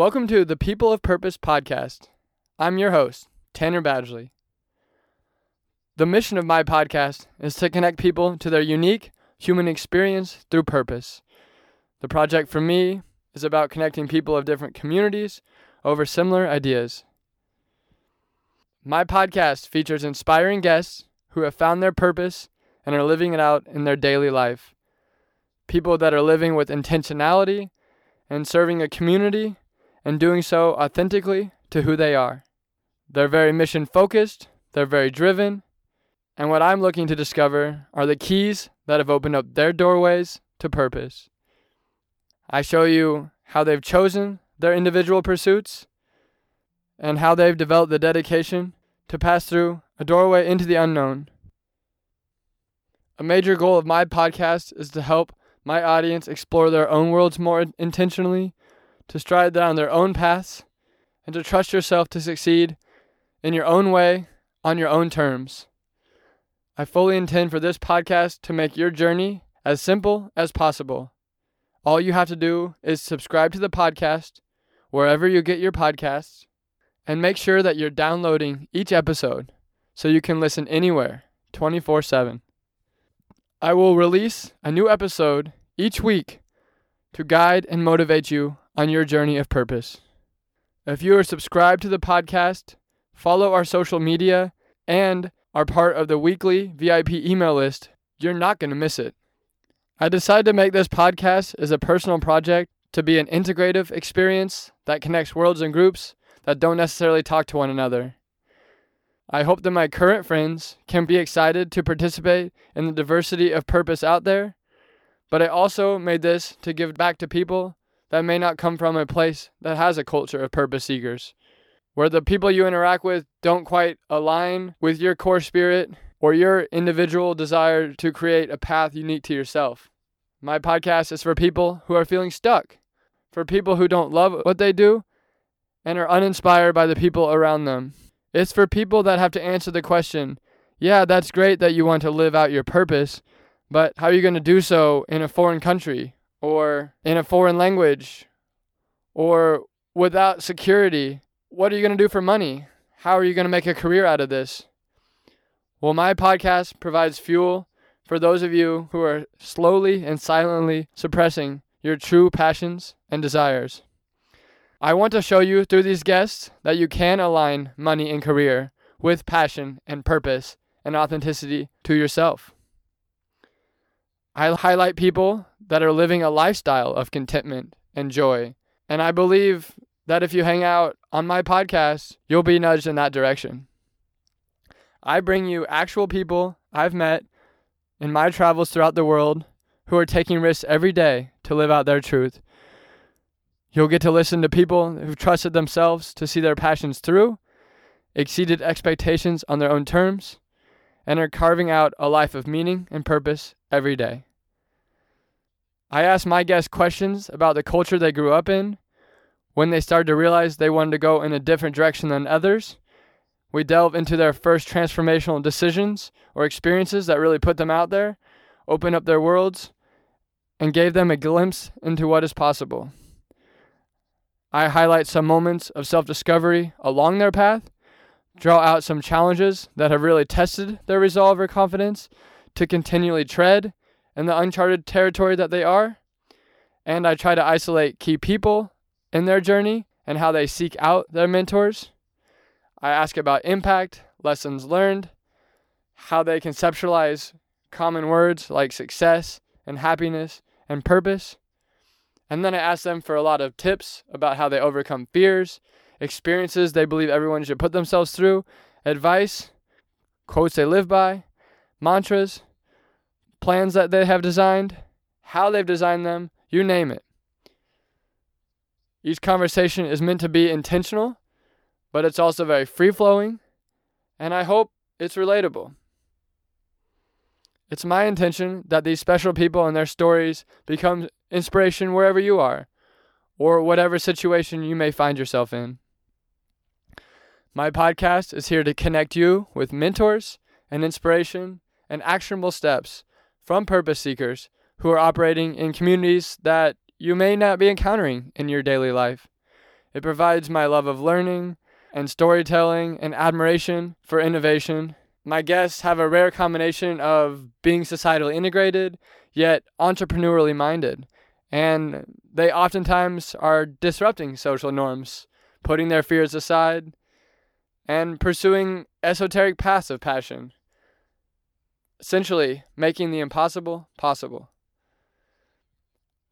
Welcome to the People of Purpose podcast. I'm your host, Tanner Badgley. The mission of my podcast is to connect people to their unique human experience through purpose. The project for me is about connecting people of different communities over similar ideas. My podcast features inspiring guests who have found their purpose and are living it out in their daily life. People that are living with intentionality and serving a community and doing so authentically to who they are. They're very mission focused, they're very driven, and what I'm looking to discover are the keys that have opened up their doorways to purpose. I show you how they've chosen their individual pursuits and how they've developed the dedication to pass through a doorway into the unknown. A major goal of my podcast is to help my audience explore their own worlds more intentionally, to stride down their own paths, and to trust yourself to succeed in your own way on your own terms. I fully intend for this podcast to make your journey as simple as possible. All you have to do is subscribe to the podcast wherever you get your podcasts and make sure that you're downloading each episode so you can listen anywhere 24 7. I will release a new episode each week to guide and motivate you on your journey of purpose. If you are subscribed to the podcast, follow our social media, and are part of the weekly VIP email list, you're not going to miss it. I decided to make this podcast as a personal project to be an integrative experience that connects worlds and groups that don't necessarily talk to one another. I hope that my current friends can be excited to participate in the diversity of purpose out there, but I also made this to give back to people that may not come from a place that has a culture of purpose seekers, where the people you interact with don't quite align with your core spirit or your individual desire to create a path unique to yourself. My podcast is for people who are feeling stuck, for people who don't love what they do and are uninspired by the people around them. It's for people that have to answer the question yeah, that's great that you want to live out your purpose, but how are you going to do so in a foreign country or in a foreign language or without security? What are you going to do for money? How are you going to make a career out of this? Well, my podcast provides fuel for those of you who are slowly and silently suppressing your true passions and desires. I want to show you through these guests that you can align money and career with passion and purpose and authenticity to yourself. I highlight people that are living a lifestyle of contentment and joy, and I believe that if you hang out on my podcast, you'll be nudged in that direction. I bring you actual people I've met in my travels throughout the world who are taking risks every day to live out their truth You'll get to listen to people who've trusted themselves to see their passions through, exceeded expectations on their own terms, and are carving out a life of meaning and purpose every day. I ask my guests questions about the culture they grew up in, when they started to realize they wanted to go in a different direction than others. We delve into their first transformational decisions or experiences that really put them out there, opened up their worlds, and gave them a glimpse into what is possible. I highlight some moments of self discovery along their path, draw out some challenges that have really tested their resolve or confidence to continually tread in the uncharted territory that they are, and I try to isolate key people in their journey and how they seek out their mentors. I ask about impact, lessons learned, how they conceptualize common words like success and happiness and purpose. And then I ask them for a lot of tips about how they overcome fears, experiences they believe everyone should put themselves through, advice, quotes they live by, mantras, plans that they have designed, how they've designed them, you name it. Each conversation is meant to be intentional, but it's also very free flowing, and I hope it's relatable. It's my intention that these special people and their stories become inspiration wherever you are, or whatever situation you may find yourself in. My podcast is here to connect you with mentors and inspiration and actionable steps from purpose seekers who are operating in communities that you may not be encountering in your daily life. It provides my love of learning and storytelling and admiration for innovation. My guests have a rare combination of being societally integrated, yet entrepreneurially minded, and they oftentimes are disrupting social norms, putting their fears aside, and pursuing esoteric paths of passion. Essentially, making the impossible possible.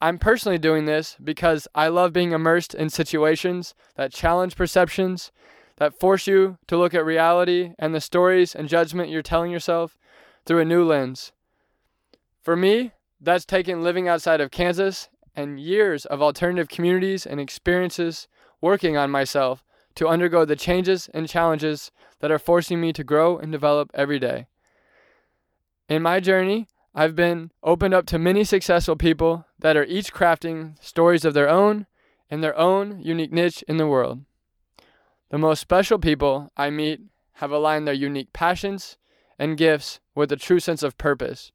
I'm personally doing this because I love being immersed in situations that challenge perceptions, that force you to look at reality and the stories and judgment you're telling yourself through a new lens. For me, that's taken living outside of Kansas and years of alternative communities and experiences working on myself to undergo the changes and challenges that are forcing me to grow and develop every day. In my journey, I've been opened up to many successful people that are each crafting stories of their own in their own unique niche in the world. The most special people I meet have aligned their unique passions and gifts with a true sense of purpose.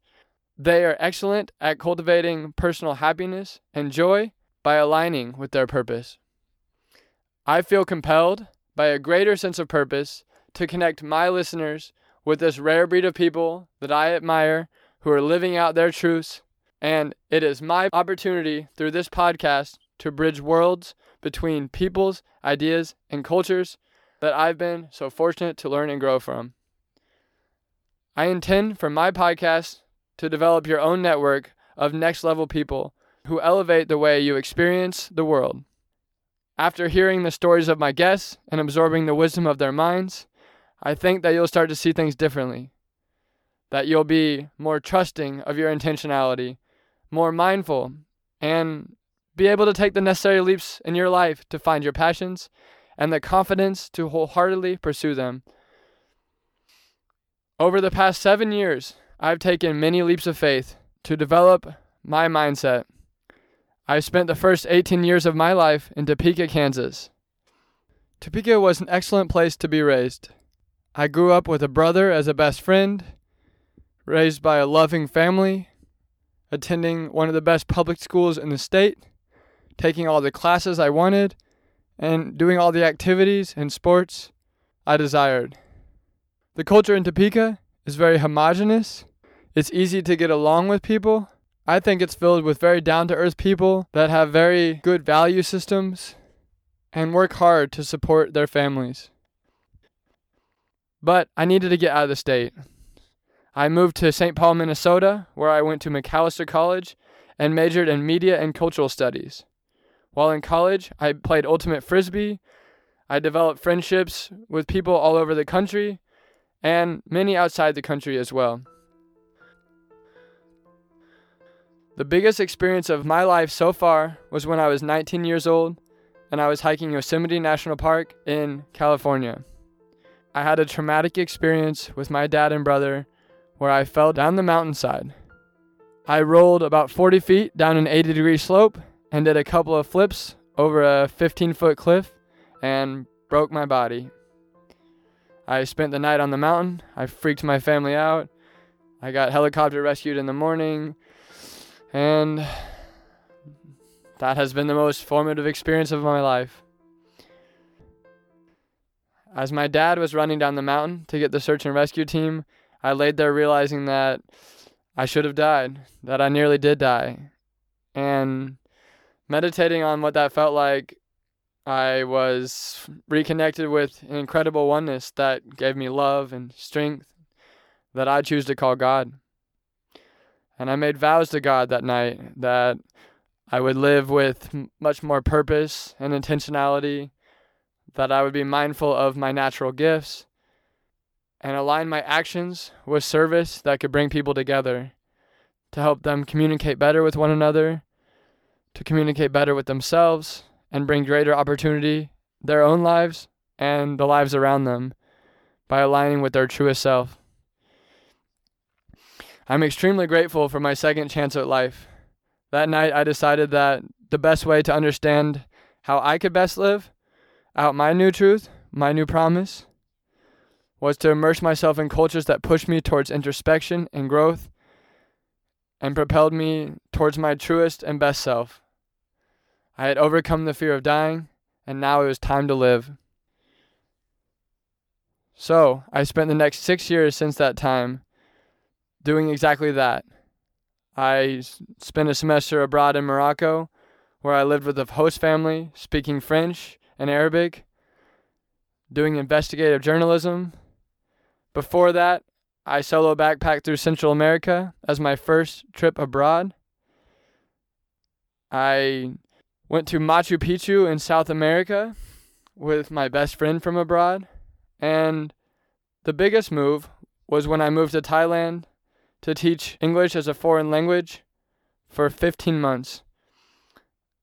They are excellent at cultivating personal happiness and joy by aligning with their purpose. I feel compelled by a greater sense of purpose to connect my listeners with this rare breed of people that I admire who are living out their truths. And it is my opportunity through this podcast to bridge worlds between peoples, ideas, and cultures that I've been so fortunate to learn and grow from. I intend for my podcast to develop your own network of next level people who elevate the way you experience the world. After hearing the stories of my guests and absorbing the wisdom of their minds, I think that you'll start to see things differently that you'll be more trusting of your intentionality, more mindful, and be able to take the necessary leaps in your life to find your passions and the confidence to wholeheartedly pursue them. Over the past seven years, I've taken many leaps of faith to develop my mindset. I spent the first 18 years of my life in Topeka, Kansas. Topeka was an excellent place to be raised. I grew up with a brother as a best friend raised by a loving family, attending one of the best public schools in the state, taking all the classes I wanted, and doing all the activities and sports I desired. The culture in Topeka is very homogenous. It's easy to get along with people. I think it's filled with very down to earth people that have very good value systems and work hard to support their families. But I needed to get out of the state. I moved to St. Paul, Minnesota, where I went to Macalester College and majored in media and cultural studies. While in college, I played ultimate frisbee. I developed friendships with people all over the country and many outside the country as well. The biggest experience of my life so far was when I was 19 years old and I was hiking Yosemite National Park in California. I had a traumatic experience with my dad and brother where I fell down the mountainside. I rolled about 40 feet down an 80 degree slope and did a couple of flips over a 15 foot cliff and broke my body. I spent the night on the mountain. I freaked my family out. I got helicopter rescued in the morning. And that has been the most formative experience of my life. As my dad was running down the mountain to get the search and rescue team, I laid there realizing that I should have died, that I nearly did die. And meditating on what that felt like, I was reconnected with an incredible oneness that gave me love and strength that I choose to call God. And I made vows to God that night that I would live with much more purpose and intentionality, that I would be mindful of my natural gifts, and align my actions with service that could bring people together to help them communicate better with one another, to communicate better with themselves, and bring greater opportunity their own lives and the lives around them by aligning with their truest self. I'm extremely grateful for my second chance at life. That night, I decided that the best way to understand how I could best live out my new truth, my new promise, was to immerse myself in cultures that pushed me towards introspection and growth and propelled me towards my truest and best self. I had overcome the fear of dying, and now it was time to live. So, I spent the next six years since that time doing exactly that. I spent a semester abroad in Morocco, where I lived with a host family, speaking French and Arabic, doing investigative journalism. Before that, I solo backpacked through Central America as my first trip abroad. I went to Machu Picchu in South America with my best friend from abroad. And the biggest move was when I moved to Thailand to teach English as a foreign language for 15 months.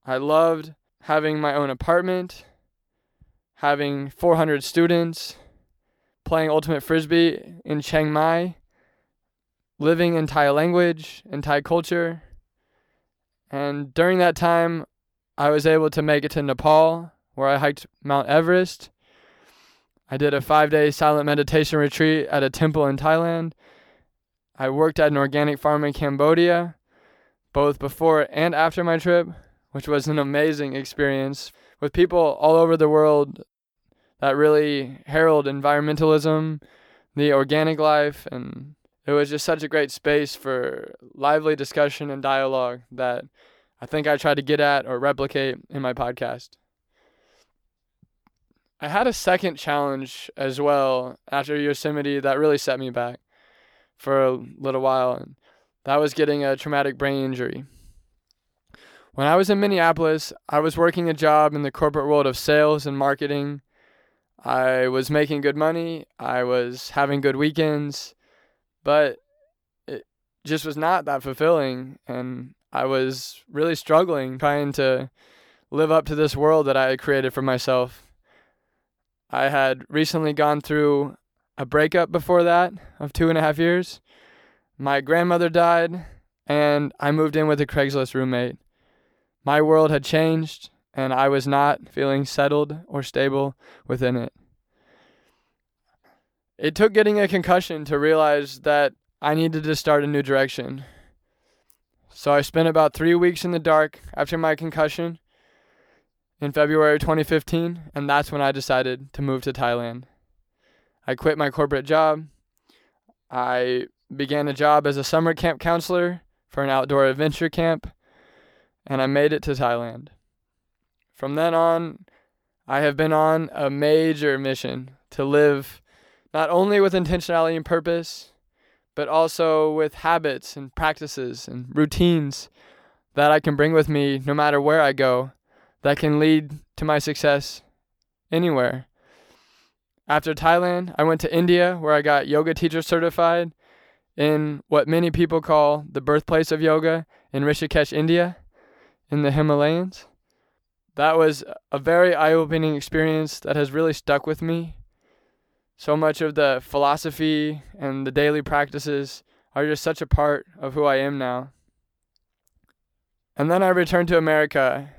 I loved having my own apartment, having 400 students, playing Ultimate Frisbee in Chiang Mai, living in Thai language and Thai culture. And during that time, I was able to make it to Nepal, where I hiked Mount Everest. I did a five day silent meditation retreat at a temple in Thailand. I worked at an organic farm in Cambodia, both before and after my trip, which was an amazing experience with people all over the world that really herald environmentalism, the organic life, and it was just such a great space for lively discussion and dialogue that I think I tried to get at or replicate in my podcast. I had a second challenge as well after Yosemite that really set me back for a little while, and that was getting a traumatic brain injury. When I was in Minneapolis, I was working a job in the corporate world of sales and marketing. I was making good money, I was having good weekends, but it just was not that fulfilling. And I was really struggling trying to live up to this world that I had created for myself. I had recently gone through a breakup before that of two and a half years. My grandmother died, and I moved in with a Craigslist roommate. My world had changed, and I was not feeling settled or stable within it. It took getting a concussion to realize that I needed to start a new direction. So I spent about three weeks in the dark after my concussion in February 2015, and that's when I decided to move to Thailand. I quit my corporate job. I began a job as a summer camp counselor for an outdoor adventure camp, and I made it to Thailand. From then on, I have been on a major mission to live not only with intentionality and purpose, but also with habits and practices and routines that I can bring with me no matter where I go that can lead to my success anywhere. After Thailand, I went to India where I got yoga teacher certified in what many people call the birthplace of yoga in Rishikesh, India, in the Himalayas. That was a very eye opening experience that has really stuck with me so much of the philosophy and the daily practices are just such a part of who I am now. And then I returned to America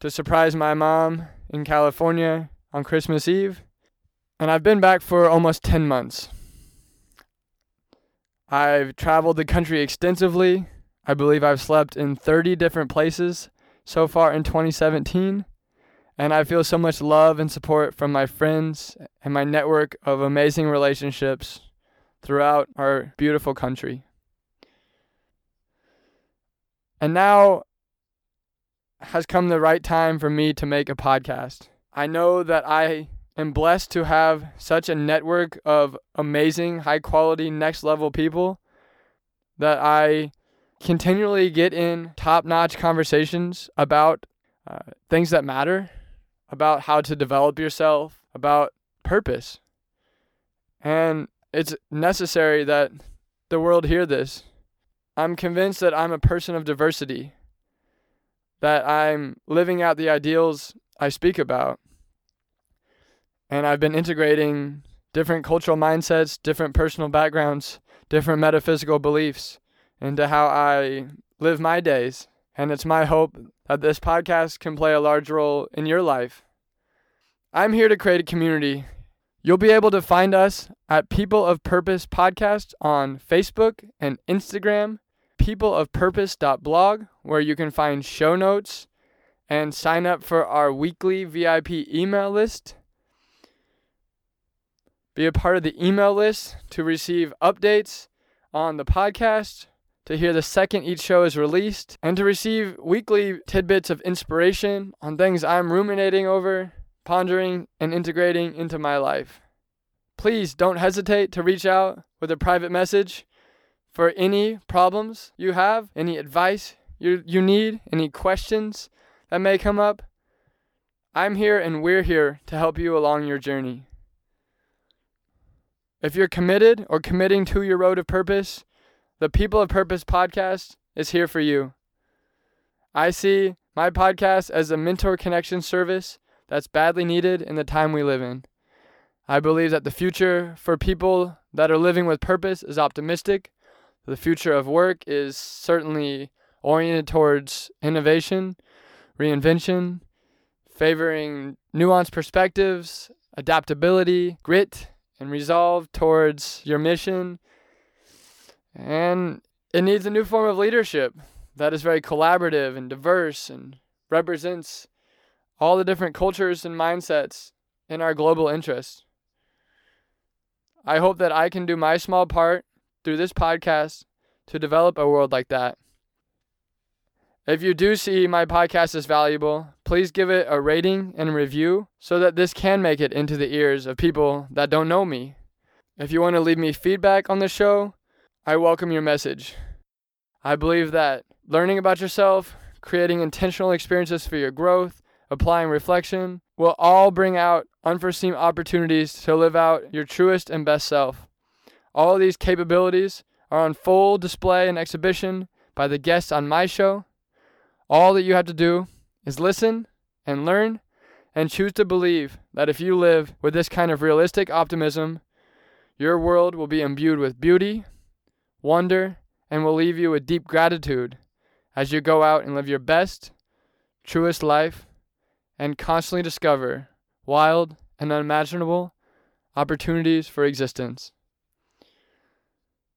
to surprise my mom in California on Christmas Eve. And I've been back for almost 10 months. I've traveled the country extensively. I believe I've slept in 30 different places so far in 2017 and I feel so much love and support from my friends and my network of amazing relationships throughout our beautiful country. And now has come the right time for me to make a podcast. I know that I am blessed to have such a network of amazing, high quality, next level people that I continually get in top notch conversations about uh, things that matter about how to develop yourself, about purpose. And it's necessary that the world hear this. I'm convinced that I'm a person of diversity. that I'm living out the ideals I speak about. And I've been integrating different cultural mindsets, different personal backgrounds, different metaphysical beliefs into how I live my days. And it's my hope that this podcast can play a large role in your life. I'm here to create a community. You'll be able to find us at People of Purpose Podcast on Facebook and Instagram, peopleofpurpose.blog, where you can find show notes and sign up for our weekly VIP email list. Be a part of the email list to receive updates on the podcast, to hear the second each show is released, and to receive weekly tidbits of inspiration on things I'm ruminating over, pondering, and integrating into my life. Please don't hesitate to reach out with a private message for any problems you have, any advice you, you need, any questions that may come up. I'm here and we're here to help you along your journey. If you're committed or committing to your road of purpose, the People of Purpose podcast is here for you. I see my podcast as a mentor connection service that's badly needed in the time we live in. I believe that the future for people that are living with purpose is optimistic. The future of work is certainly oriented towards innovation, reinvention, favoring nuanced perspectives, adaptability, grit, and resolve towards your mission. And it needs a new form of leadership that is very collaborative and diverse and represents all the different cultures and mindsets in our global interest. I hope that I can do my small part through this podcast to develop a world like that. If you do see my podcast as valuable, please give it a rating and review so that this can make it into the ears of people that don't know me. If you want to leave me feedback on the show, I welcome your message. I believe that learning about yourself, creating intentional experiences for your growth, applying reflection will all bring out unforeseen opportunities to live out your truest and best self. All of these capabilities are on full display and exhibition by the guests on my show all that you have to do is listen and learn and choose to believe that if you live with this kind of realistic optimism, your world will be imbued with beauty, wonder, and will leave you with deep gratitude as you go out and live your best, truest life and constantly discover wild and unimaginable opportunities for existence.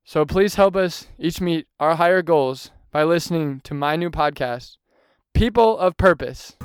So please help us each meet our higher goals by listening to my new podcast, People of Purpose.